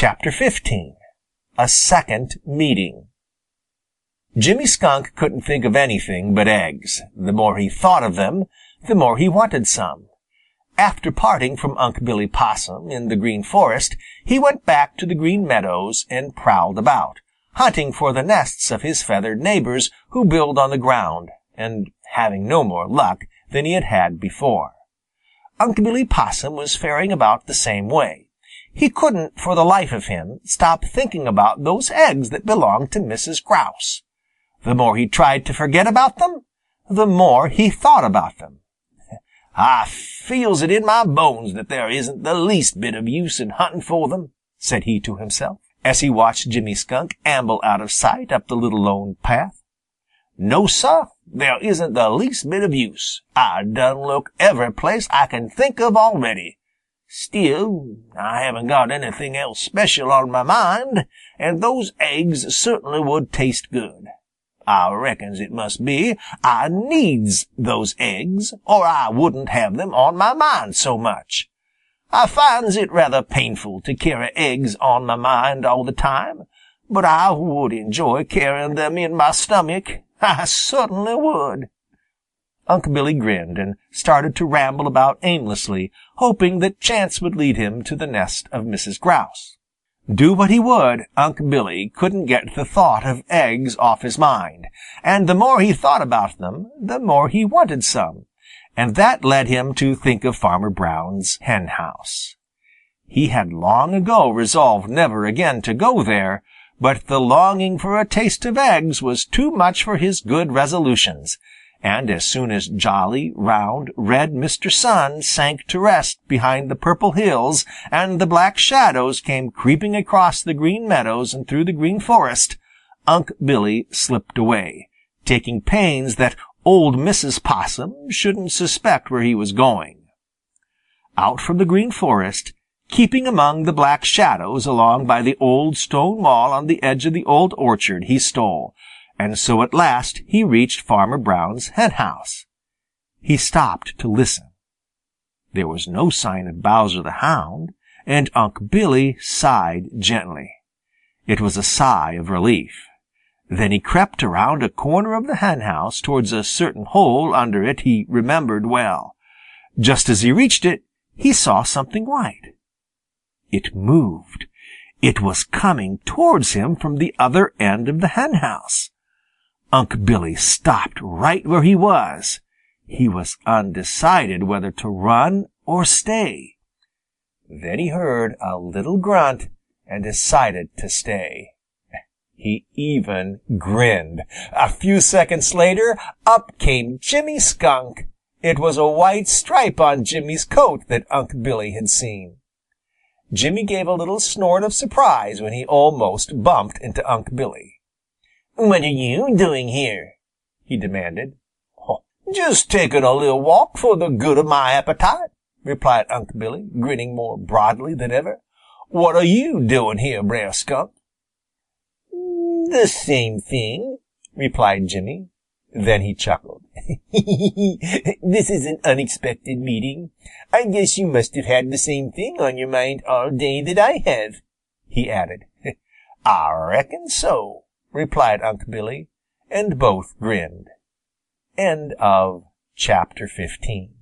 Chapter XV A Second Meeting Jimmy Skunk couldn't think of anything but eggs. The more he thought of them, the more he wanted some. After parting from Unc' Billy Possum in the Green Forest, he went back to the Green Meadows and prowled about, hunting for the nests of his feathered neighbors who build on the ground, and having no more luck than he had had before. Unc' Billy Possum was faring about the same way. He couldn't for the life of him stop thinking about those eggs that belonged to Mrs. Grouse. The more he tried to forget about them, the more he thought about them. "I ah, feels it in my bones that there isn't the least bit of use in hunting for them," said he to himself, as he watched Jimmy Skunk amble out of sight up the little lone path. "No, Sah, there isn't the least bit of use. I done look every place I can think of already. Still, I haven't got anything else special on my mind, and those eggs certainly would taste good. I reckons it must be I needs those eggs, or I wouldn't have them on my mind so much. I finds it rather painful to carry eggs on my mind all the time, but I would enjoy carrying them in my stomach. I certainly would. Unc' Billy grinned and started to ramble about aimlessly, hoping that chance would lead him to the nest of Mrs. Grouse. Do what he would, Unc' Billy couldn't get the thought of eggs off his mind, and the more he thought about them, the more he wanted some, and that led him to think of Farmer Brown's henhouse. He had long ago resolved never again to go there, but the longing for a taste of eggs was too much for his good resolutions, and as soon as jolly, round, red Mr. Sun sank to rest behind the Purple Hills and the Black Shadows came creeping across the Green Meadows and through the Green Forest, Unc' Billy slipped away, taking pains that old Mrs. Possum shouldn't suspect where he was going. Out from the Green Forest, keeping among the Black Shadows along by the old stone wall on the edge of the Old Orchard, he stole, and so at last he reached Farmer Brown's henhouse. He stopped to listen. There was no sign of Bowser the Hound, and Unc' Billy sighed gently. It was a sigh of relief. Then he crept around a corner of the henhouse towards a certain hole under it he remembered well. Just as he reached it, he saw something white. It moved. It was coming towards him from the other end of the henhouse. Unc' Billy stopped right where he was. He was undecided whether to run or stay. Then he heard a little grunt and decided to stay. He even grinned. A few seconds later, up came Jimmy Skunk. It was a white stripe on Jimmy's coat that Unc' Billy had seen. Jimmy gave a little snort of surprise when he almost bumped into Unc' Billy. "What are you doing here?" he demanded. "Just taking a little walk for the good of my appetite," replied Unc' Billy, grinning more broadly than ever. "What are you doing here, Brer Skunk?" "The same thing," replied Jimmy. Then he chuckled. "This is an unexpected meeting. I guess you must have had the same thing on your mind all day that I have," he added. "I reckon so," replied Unc' Billy, and both grinned. End of chapter 15